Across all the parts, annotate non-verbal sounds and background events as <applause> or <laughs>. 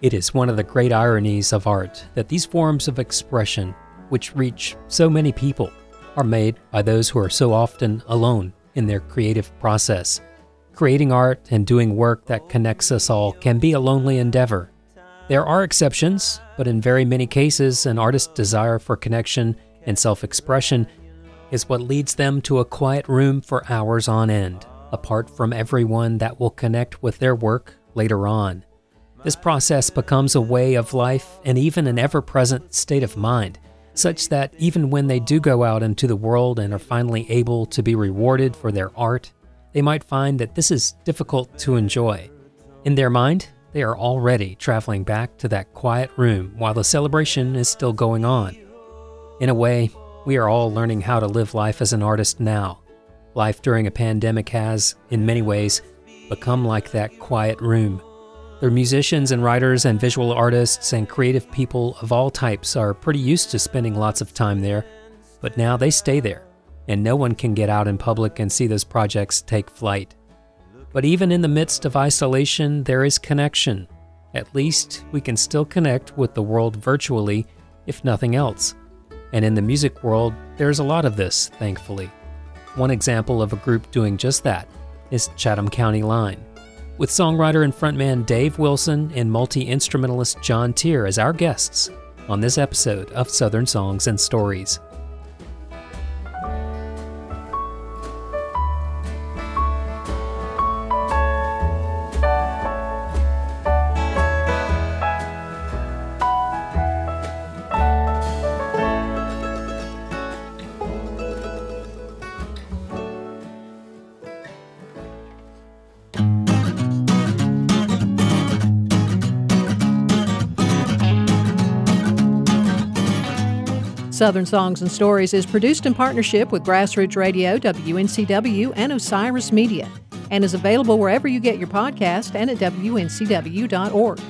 It is one of the great ironies of art that these forms of expression, which reach so many people, are made by those who are so often alone in their creative process. Creating art and doing work that connects us all can be a lonely endeavor. There are exceptions, but in very many cases, an artist's desire for connection and self expression is what leads them to a quiet room for hours on end, apart from everyone that will connect with their work later on. This process becomes a way of life and even an ever present state of mind, such that even when they do go out into the world and are finally able to be rewarded for their art, they might find that this is difficult to enjoy. In their mind, they are already traveling back to that quiet room while the celebration is still going on. In a way, we are all learning how to live life as an artist now. Life during a pandemic has, in many ways, become like that quiet room their musicians and writers and visual artists and creative people of all types are pretty used to spending lots of time there, but now they stay there, and no one can get out in public and see those projects take flight. But even in the midst of isolation, there is connection. At least we can still connect with the world virtually, if nothing else. And in the music world, there's a lot of this, thankfully. One example of a group doing just that is Chatham County Line with songwriter and frontman Dave Wilson and multi instrumentalist John Teer as our guests on this episode of Southern Songs and Stories. Southern Songs and Stories is produced in partnership with Grassroots Radio, WNCW, and Osiris Media, and is available wherever you get your podcast and at WNCW.org.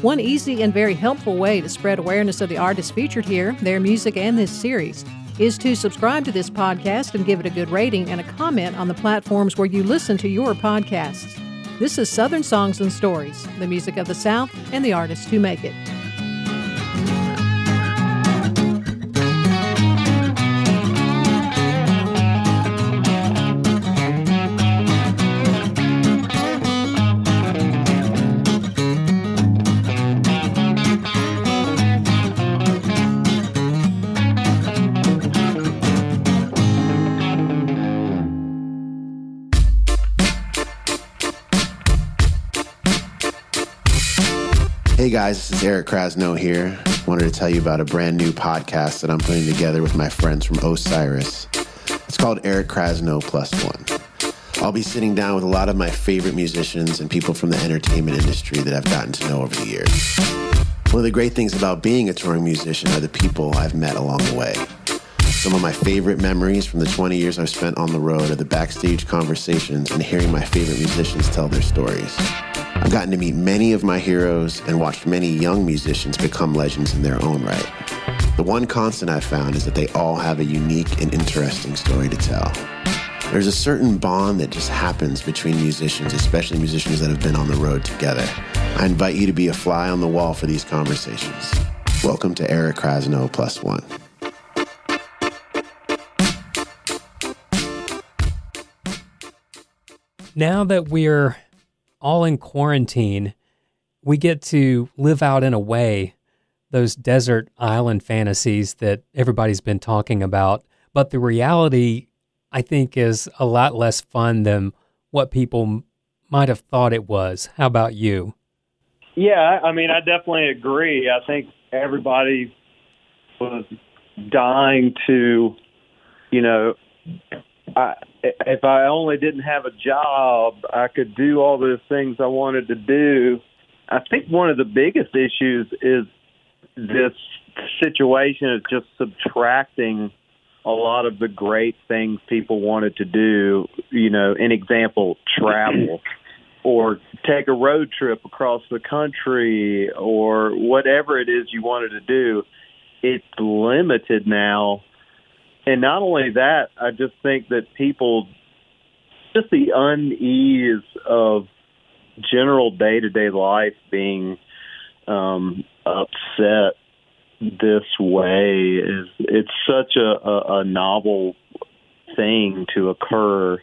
One easy and very helpful way to spread awareness of the artists featured here, their music, and this series is to subscribe to this podcast and give it a good rating and a comment on the platforms where you listen to your podcasts. This is Southern Songs and Stories, the music of the South and the artists who make it. Hey guys, this is Eric Krasno here. Wanted to tell you about a brand new podcast that I'm putting together with my friends from Osiris. It's called Eric Krasno Plus One. I'll be sitting down with a lot of my favorite musicians and people from the entertainment industry that I've gotten to know over the years. One of the great things about being a touring musician are the people I've met along the way. Some of my favorite memories from the 20 years I've spent on the road are the backstage conversations and hearing my favorite musicians tell their stories. I've gotten to meet many of my heroes and watched many young musicians become legends in their own right. The one constant I've found is that they all have a unique and interesting story to tell. There's a certain bond that just happens between musicians, especially musicians that have been on the road together. I invite you to be a fly on the wall for these conversations. Welcome to Eric Krasno Plus One. Now that we're all in quarantine, we get to live out in a way those desert island fantasies that everybody's been talking about. But the reality, I think, is a lot less fun than what people might have thought it was. How about you? Yeah, I mean, I definitely agree. I think everybody was dying to, you know, I, if I only didn't have a job, I could do all the things I wanted to do. I think one of the biggest issues is this situation is just subtracting a lot of the great things people wanted to do. You know, an example, travel <clears throat> or take a road trip across the country or whatever it is you wanted to do. It's limited now and not only that, I just think that people, just the unease of general day to day life being um, upset this way is it's such a, a, a novel thing to occur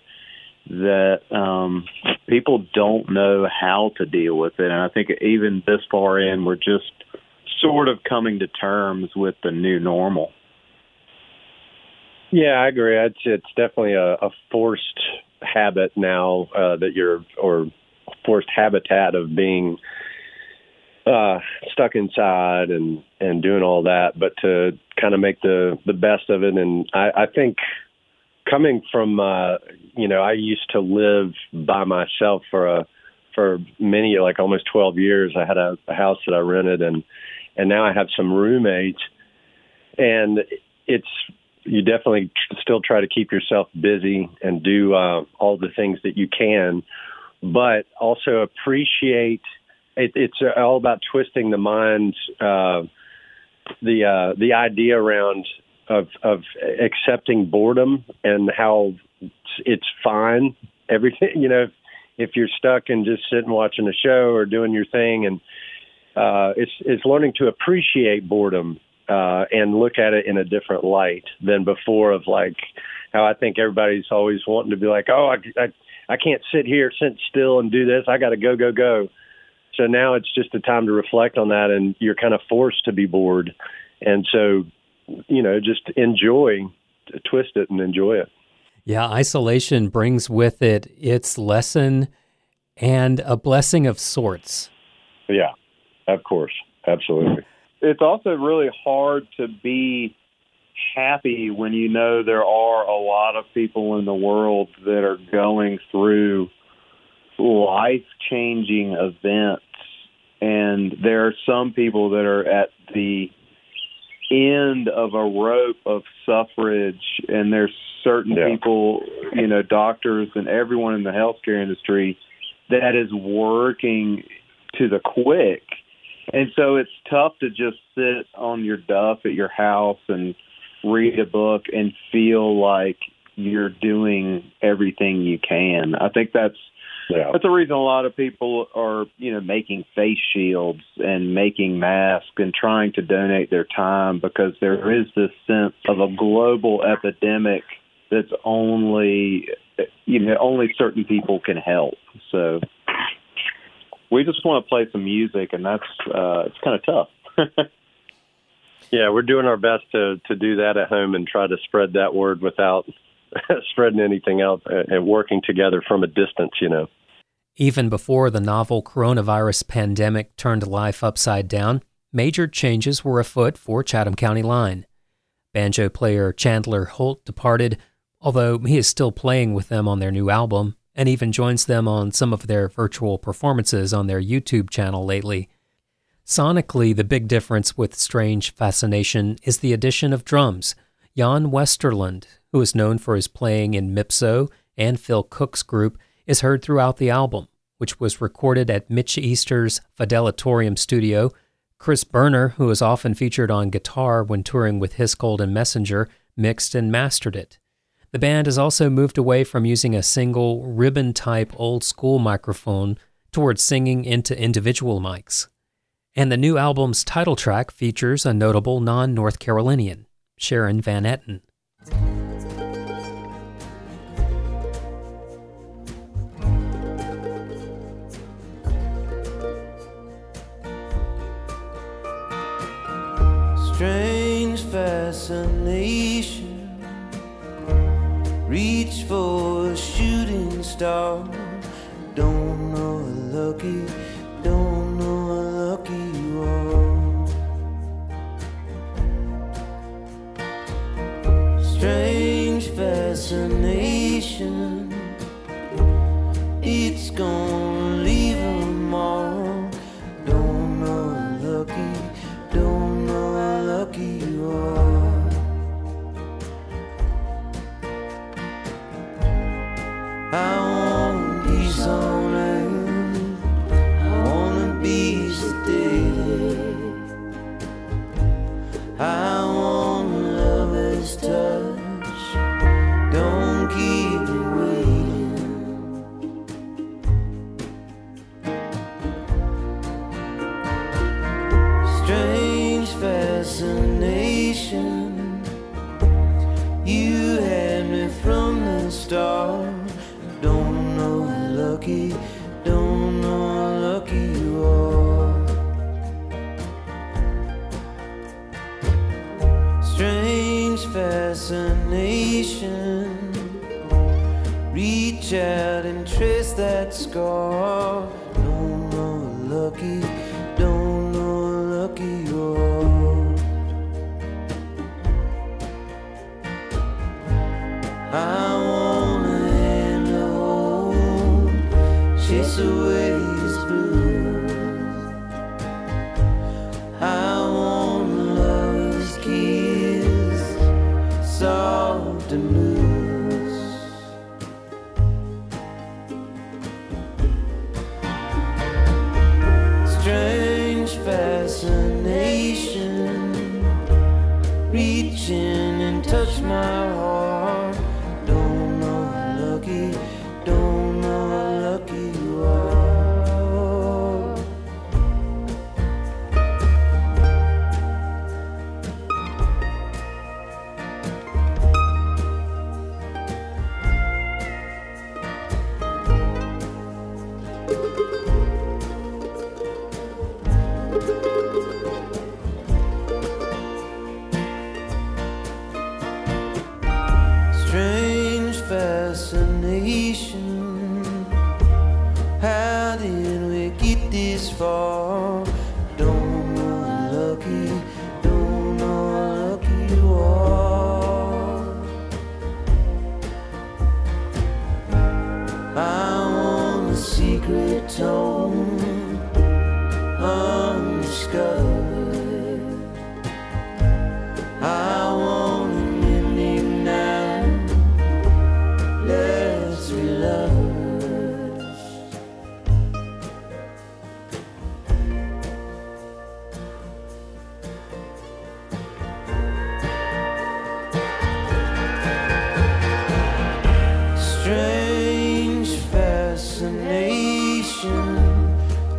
that um, people don't know how to deal with it. And I think even this far in, we're just sort of coming to terms with the new normal. Yeah, I agree. It's it's definitely a, a forced habit now uh, that you're or forced habitat of being uh, stuck inside and and doing all that, but to kind of make the the best of it. And I, I think coming from uh, you know, I used to live by myself for a for many like almost 12 years. I had a, a house that I rented and and now I have some roommates and it's you definitely still try to keep yourself busy and do uh, all the things that you can, but also appreciate. It, it's all about twisting the mind. Uh, the uh, the idea around of of accepting boredom and how it's fine. Everything <laughs> you know, if, if you're stuck and just sitting watching a show or doing your thing, and uh, it's it's learning to appreciate boredom uh, and look at it in a different light than before. Of like how I think everybody's always wanting to be like, oh, I I, I can't sit here, sit still, and do this. I got to go, go, go. So now it's just a time to reflect on that, and you're kind of forced to be bored, and so you know just enjoy, twist it, and enjoy it. Yeah, isolation brings with it its lesson and a blessing of sorts. Yeah, of course, absolutely it's also really hard to be happy when you know there are a lot of people in the world that are going through life changing events and there are some people that are at the end of a rope of suffrage and there's certain yeah. people you know doctors and everyone in the healthcare industry that is working to the quick and so it's tough to just sit on your duff at your house and read a book and feel like you're doing everything you can. I think that's yeah. that's the reason a lot of people are, you know, making face shields and making masks and trying to donate their time because there is this sense of a global epidemic that's only you know only certain people can help. So we just want to play some music, and that's uh, it's kind of tough. <laughs> yeah, we're doing our best to to do that at home and try to spread that word without <laughs> spreading anything out uh, and working together from a distance. You know. Even before the novel coronavirus pandemic turned life upside down, major changes were afoot for Chatham County Line. Banjo player Chandler Holt departed, although he is still playing with them on their new album, and even joins them on some of their virtual performances on their YouTube channel lately. Sonically, the big difference with Strange Fascination is the addition of drums. Jan Westerlund, who is known for his playing in Mipso and Phil Cook's group, is heard throughout the album, which was recorded at Mitch Easter's Fidelitorium studio. Chris Boerner, who is often featured on guitar when touring with Hiss Golden Messenger, mixed and mastered it. The band has also moved away from using a single ribbon type old school microphone towards singing into individual mics. And the new album's title track features a notable non North Carolinian, Sharon Van Etten. Strange fascination Reach for a shooting star. Don't know how lucky, don't know how lucky you are. Strange fascination. It's gonna fascination. Reach out and trace that scar. Don't know lucky, don't know lucky you are. I wanna hand home, chase away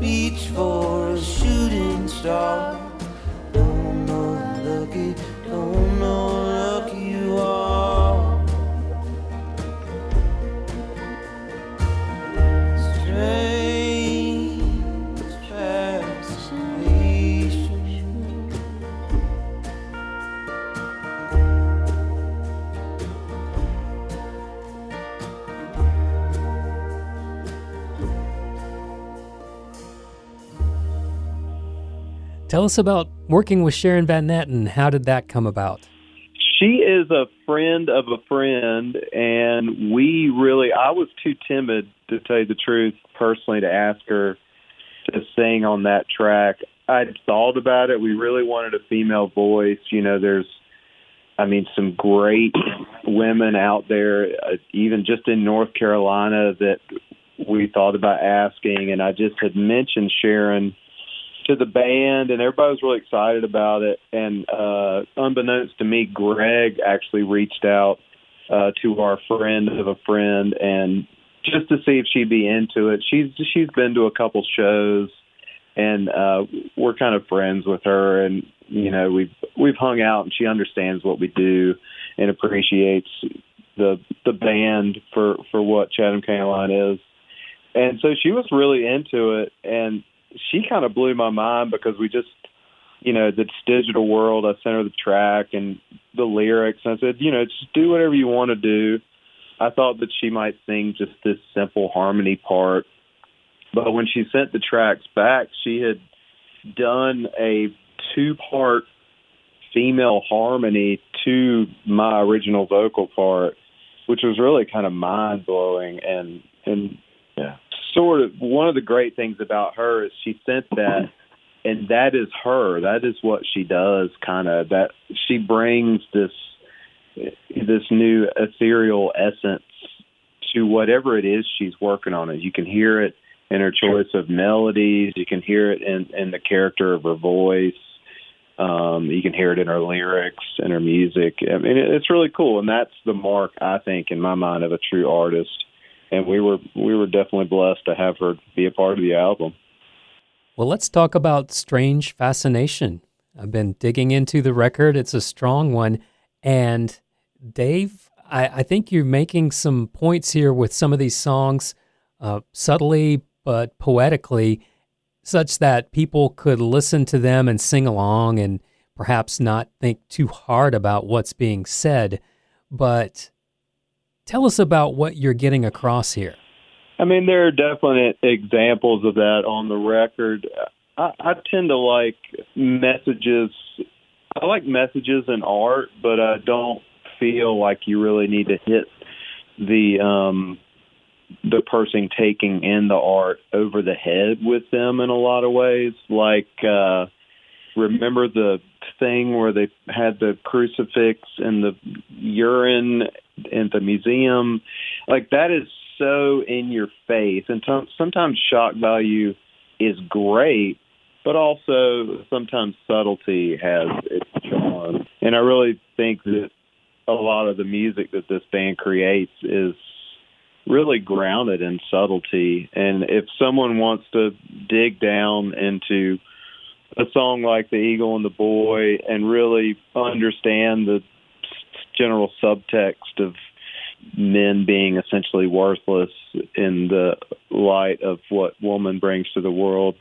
Reach for a shooting star. Tell us about working with Sharon Van Etten. How did that come about? She is a friend of a friend, and we really, I was too timid to tell you the truth personally to ask her to sing on that track. I'd thought about it. We really wanted a female voice. You know, there's, I mean, some great women out there, uh, even just in North Carolina, that we thought about asking. And I just had mentioned Sharon to the band, and everybody was really excited about it. And uh, unbeknownst to me, Greg actually reached out uh, to our friend of a friend, and just to see if she'd be into it. She's she's been to a couple shows, and uh, we're kind of friends with her, and you know we've we've hung out, and she understands what we do and appreciates the the band for for what Chatham County Line is. And so she was really into it, and she kind of blew my mind because we just, you know, this digital world. I sent her the track and the lyrics. And I said, you know, just do whatever you want to do. I thought that she might sing just this simple harmony part, but when she sent the tracks back, she had done a two-part female harmony to my original vocal part, which was really kind of mind blowing and and Yeah. Sort of one of the great things about her is she sent that and that is her. That is what she does kind of that she brings this this new ethereal essence to whatever it is she's working on. It you can hear it in her choice of melodies you can hear it in in the character of her voice um you can hear it in her lyrics and her music. I mean it- it's really cool and that's the mark i think in my mind of a true artist and we were we were definitely blessed to have her be a part of the album. Well, let's talk about Strange Fascination. I've been digging into the record, it's a strong one. And Dave, I, I think you're making some points here with some of these songs, uh, subtly but poetically, such that people could listen to them and sing along and perhaps not think too hard about what's being said, but tell us about what you're getting across here. I mean, there are definite examples of that on the record. I, I tend to like messages. I like messages in art, but I don't feel like you really need to hit the um the person taking in the art over the head with them in a lot of ways. Like uh remember the thing where they had the crucifix and the urine in the museum? Like that is so in your face. And t- sometimes shock value is great but also sometimes subtlety has its charm. And i really think that a lot of the music that this band creates is really grounded in subtlety. And if someone wants to dig down into a song like the eagle and the boy and really understand the general subtext of men being essentially worthless in the light of what woman brings to the world.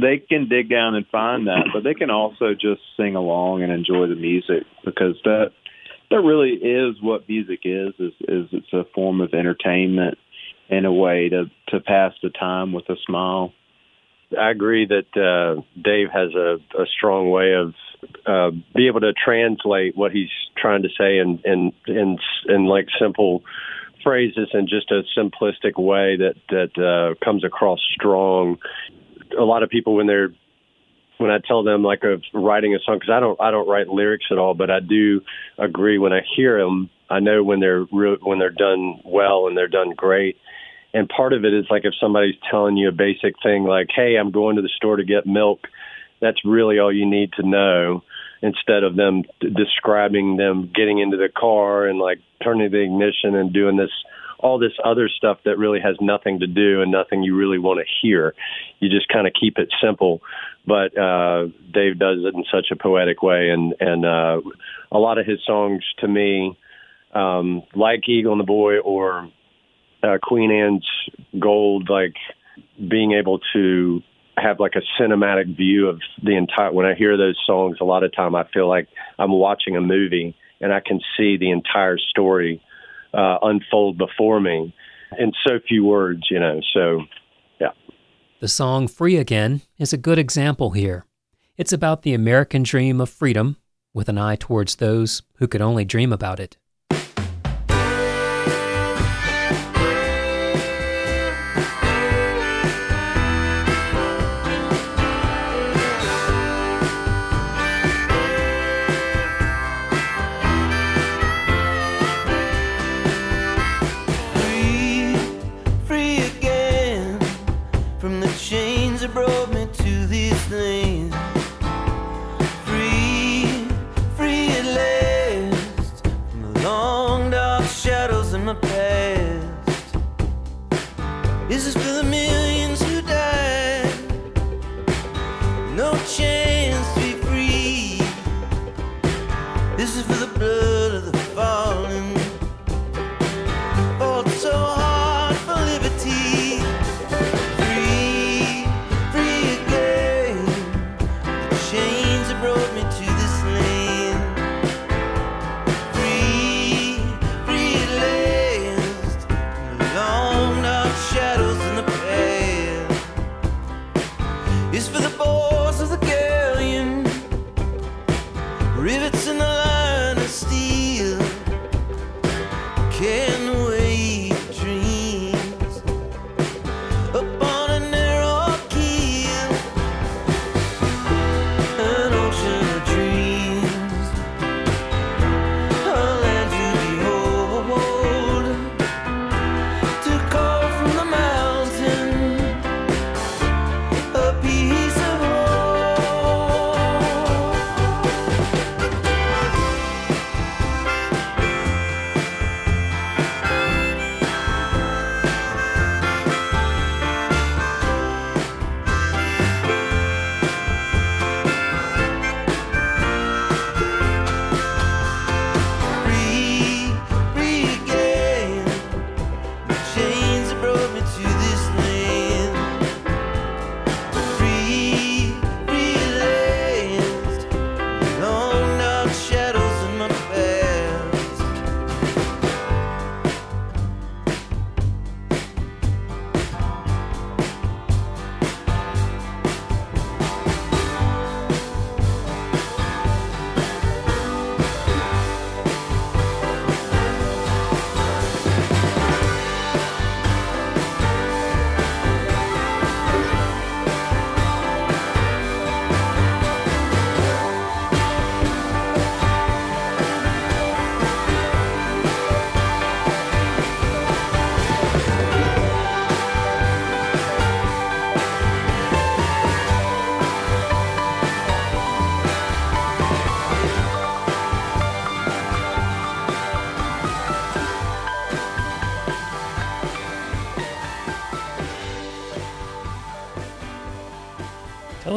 They can dig down and find that, but they can also just sing along and enjoy the music because that that really is what music is is is it's a form of entertainment in a way to to pass the time with a smile. I agree that uh, Dave has a, a strong way of uh, be able to translate what he's trying to say in in in, in like simple phrases in just a simplistic way that that uh, comes across strong. A lot of people when they're when I tell them like of writing a song because I don't I don't write lyrics at all, but I do agree when I hear them. I know when they're re- when they're done well and they're done great. And part of it is like if somebody's telling you a basic thing like, "Hey, I'm going to the store to get milk," that's really all you need to know instead of them d- describing them getting into the car and like turning the ignition and doing this all this other stuff that really has nothing to do and nothing you really want to hear. You just kind of keep it simple. But uh, Dave does it in such a poetic way, and and uh, a lot of his songs to me, um, like Eagle and the Boy or uh, Queen Anne's Gold, like being able to have like a cinematic view of the entire. When I hear those songs, a lot of time I feel like I'm watching a movie and I can see the entire story uh, unfold before me in so few words, you know. So, yeah. The song Free Again is a good example here. It's about the American dream of freedom with an eye towards those who could only dream about it. This is for the blood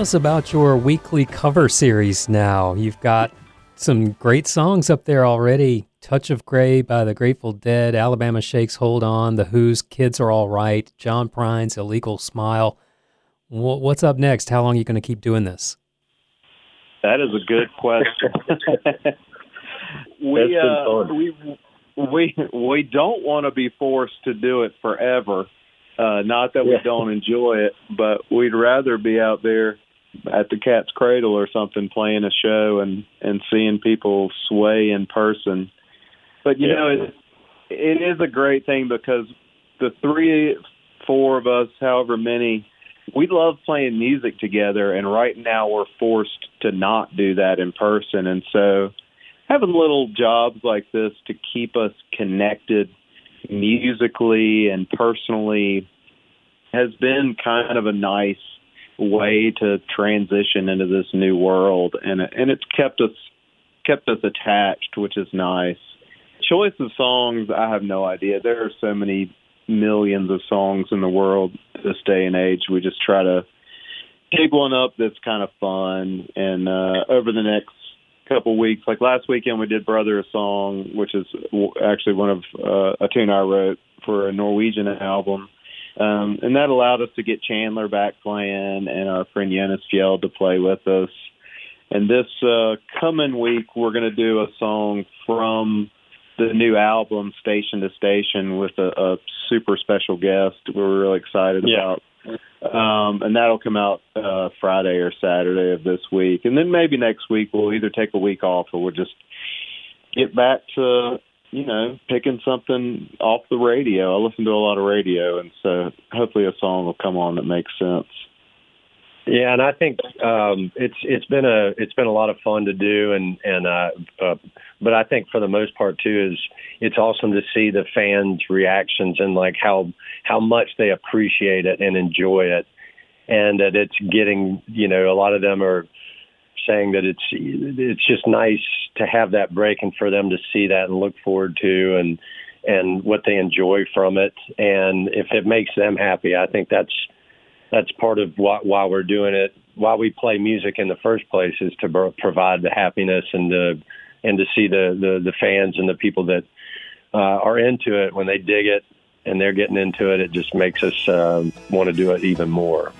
us about your weekly cover series now. You've got some great songs up there already. Touch of Grey by the Grateful Dead, Alabama Shakes Hold On, The Who's Kids Are All Right, John Prine's Illegal Smile. What's up next? How long are you going to keep doing this? That is a good question. <laughs> we, uh, we we we don't want to be forced to do it forever. Uh, not that we don't enjoy it, but we'd rather be out there at the Cat's Cradle or something playing a show and and seeing people sway in person. But you yeah. know, it, it is a great thing because the three, four of us, however many, we love playing music together. And right now, we're forced to not do that in person, and so having little jobs like this to keep us connected musically and personally has been kind of a nice way to transition into this new world and and it's kept us kept us attached which is nice. Choice of songs i have no idea. There are so many millions of songs in the world this day and age. We just try to pick one up that's kind of fun. And uh over the next couple weeks. Like last weekend, we did "Brother" a song, which is actually one of uh, a tune I wrote for a Norwegian album, um, and that allowed us to get Chandler back playing and our friend Jonas Fjeld to play with us. And this uh, coming week, we're going to do a song from the new album, Station to Station, with a, a super special guest. We're really excited yeah. about um, and that'll come out uh, Friday or Saturday of this week. And then maybe next week we'll either take a week off or we'll just get back to you know picking something off the radio. I listen to a lot of radio, and so hopefully a song will come on that makes sense. Yeah, and I think um, it's it's been a it's been a lot of fun to do, and and uh, uh, but I think for the most part too is it's awesome to see the fans' reactions and like how how much they appreciate it and enjoy it, and that it's getting you know a lot of them are saying that it's it's just nice to have that break and for them to see that and look forward to and and what they enjoy from it, and if it makes them happy, I think that's that's part of why, why we're doing it. Why we play music in the first place is to provide the happiness and the and to see the the, the fans and the people that uh, are into it when they dig it and they're getting into it. It just makes us uh, want to do it even more.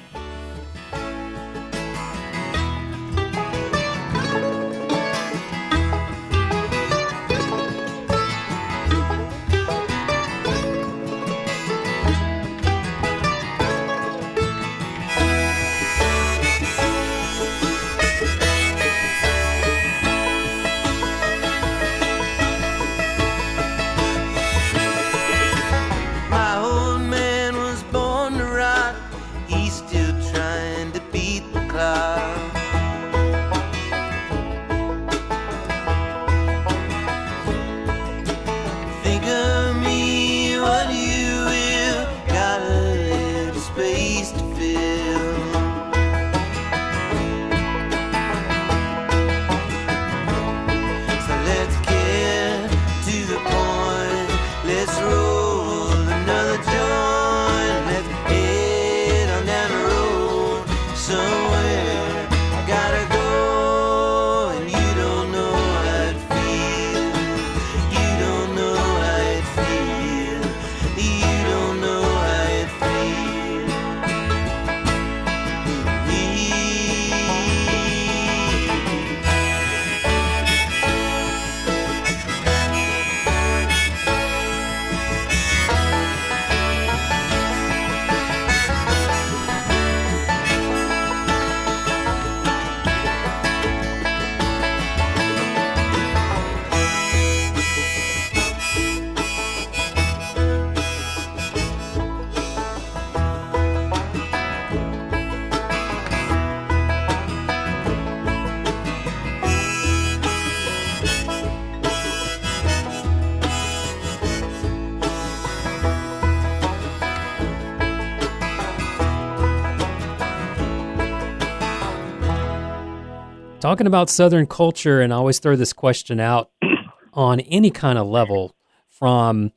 Talking about Southern culture, and I always throw this question out <clears throat> on any kind of level from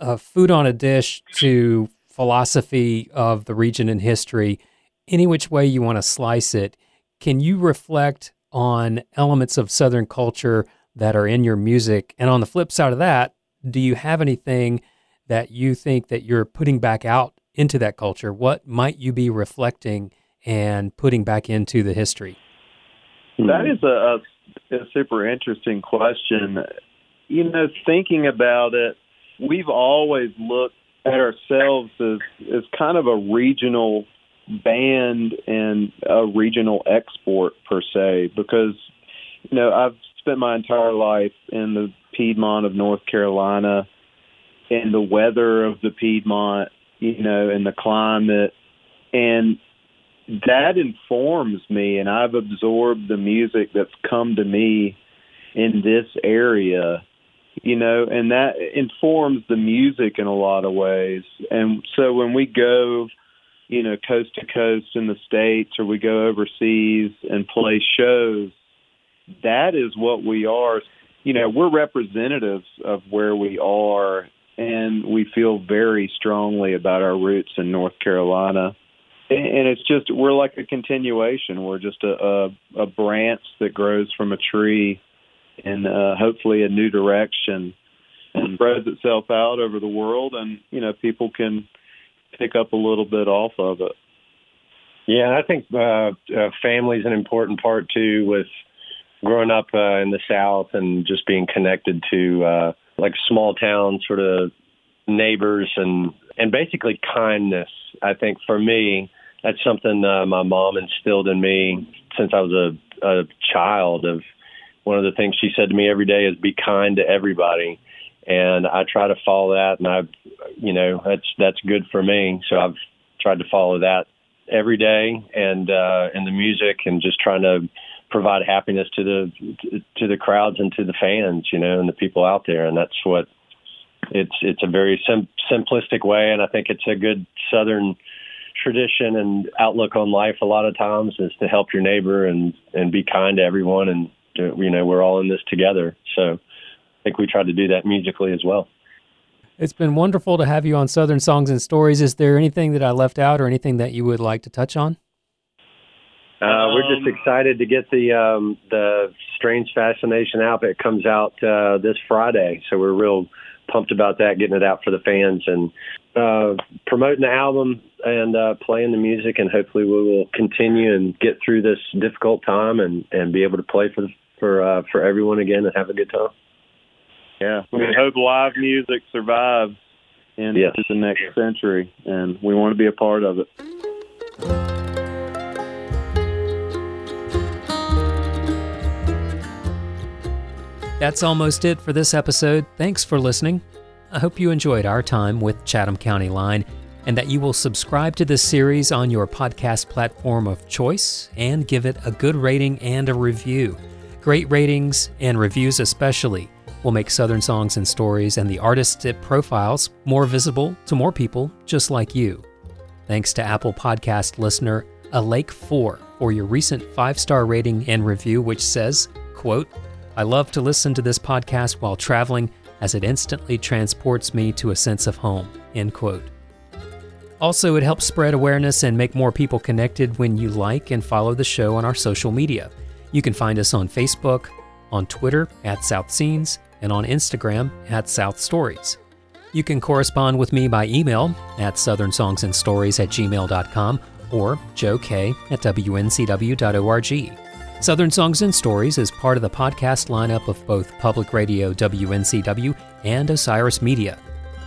uh, food on a dish to philosophy of the region and history. any which way you want to slice it, can you reflect on elements of Southern culture that are in your music? And on the flip side of that, do you have anything that you think that you're putting back out into that culture? What might you be reflecting and putting back into the history? That hmm. is a, a, a super interesting question. You know, thinking about it, we've always looked at ourselves as as kind of a regional band and a regional export per se because you know I've spent my entire life in the Piedmont of North Carolina and the weather of the Piedmont, you know, and the climate and that informs me and I've absorbed the music that's come to me in this area you know and that informs the music in a lot of ways. And so when we go you know coast to coast in the states or we go overseas and play shows that is what we are. You know we're representatives of where we are and we feel very strongly about our roots in North Carolina and it's just we're like a continuation. We're just a a, a branch that grows from a tree, in uh, hopefully a new direction, and spreads itself out over the world, and you know people can pick up a little bit off of it. Yeah, and I think uh, uh, family an important part too. With growing up uh, in the South and just being connected to uh, like small town sort of neighbors and and basically kindness. I think for me, that's something uh, my mom instilled in me since I was a, a child. Of one of the things she said to me every day is be kind to everybody, and I try to follow that. And I, you know, that's that's good for me. So I've tried to follow that every day, and uh, in the music, and just trying to provide happiness to the to the crowds and to the fans, you know, and the people out there. And that's what it's it's a very sim- simplistic way, and I think it's a good Southern tradition and outlook on life a lot of times is to help your neighbor and and be kind to everyone and you know we're all in this together. So i think we try to do that musically as well. It's been wonderful to have you on southern songs and stories. Is there anything that i left out or anything that you would like to touch on? Uh, we're just um, excited to get the um, the Strange Fascination out. It comes out uh, this Friday, so we're real pumped about that, getting it out for the fans and uh, promoting the album and uh, playing the music. And hopefully, we will continue and get through this difficult time and and be able to play for for uh, for everyone again and have a good time. Yeah, we hope live music survives into yes. the next century, and we want to be a part of it. That's almost it for this episode. Thanks for listening. I hope you enjoyed our time with Chatham County Line and that you will subscribe to this series on your podcast platform of choice and give it a good rating and a review. Great ratings and reviews, especially, will make Southern Songs and Stories and the artists it profiles more visible to more people just like you. Thanks to Apple Podcast listener A Lake 4 for your recent five star rating and review, which says, quote, I love to listen to this podcast while traveling as it instantly transports me to a sense of home. End quote. Also, it helps spread awareness and make more people connected when you like and follow the show on our social media. You can find us on Facebook, on Twitter at South Scenes, and on Instagram at South Stories. You can correspond with me by email at southernsongsandstories at gmail.com or joek at wncw.org. Southern Songs and Stories is part of the podcast lineup of both Public Radio WNCW and Osiris Media,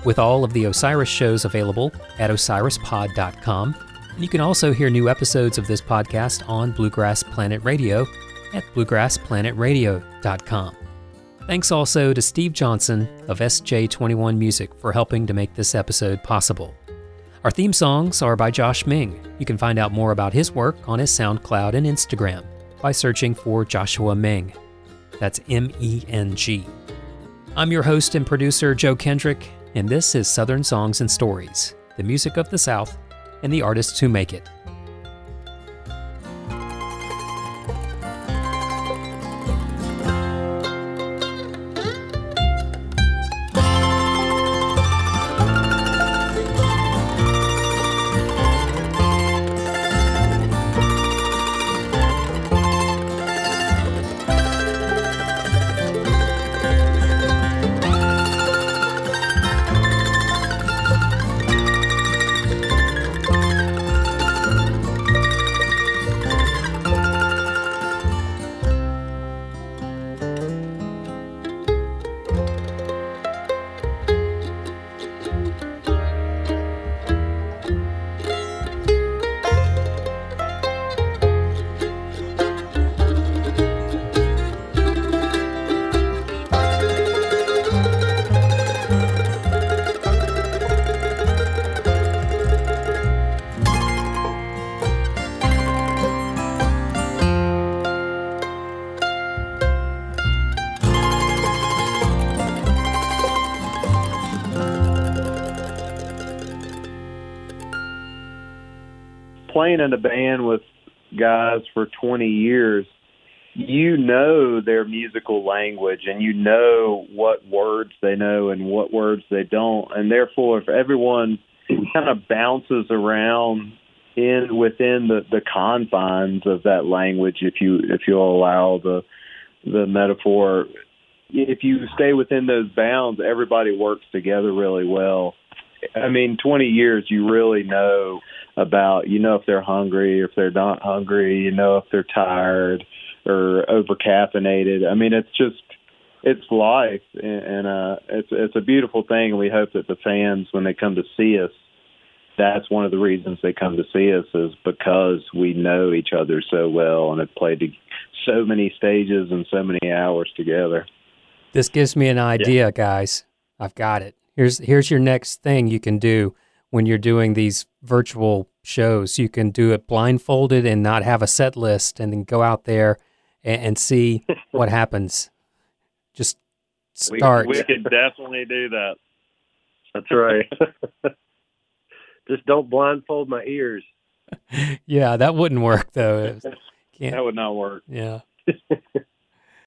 with all of the Osiris shows available at osirispod.com. You can also hear new episodes of this podcast on Bluegrass Planet Radio at bluegrassplanetradio.com. Thanks also to Steve Johnson of SJ21 Music for helping to make this episode possible. Our theme songs are by Josh Meng. You can find out more about his work on his SoundCloud and Instagram by searching for Joshua Meng. That's M E N G. I'm your host and producer, Joe Kendrick, and this is Southern Songs and Stories, the music of the South and the artists who make it. Playing in a band with guys for 20 years, you know their musical language and you know what words they know and what words they don't. And therefore, if everyone kind of bounces around in within the, the confines of that language, if you if you allow the the metaphor, if you stay within those bounds, everybody works together really well. I mean, 20 years, you really know about, you know, if they're hungry, if they're not hungry, you know, if they're tired or over caffeinated. I mean, it's just, it's life and, and uh, it's, it's a beautiful thing. And we hope that the fans, when they come to see us, that's one of the reasons they come to see us is because we know each other so well and have played so many stages and so many hours together. This gives me an idea, yeah. guys. I've got it. Here's here's your next thing you can do when you're doing these virtual shows. You can do it blindfolded and not have a set list, and then go out there and, and see <laughs> what happens. Just start. We, we can definitely do that. That's right. <laughs> Just don't blindfold my ears. <laughs> yeah, that wouldn't work though. that would not work. Yeah.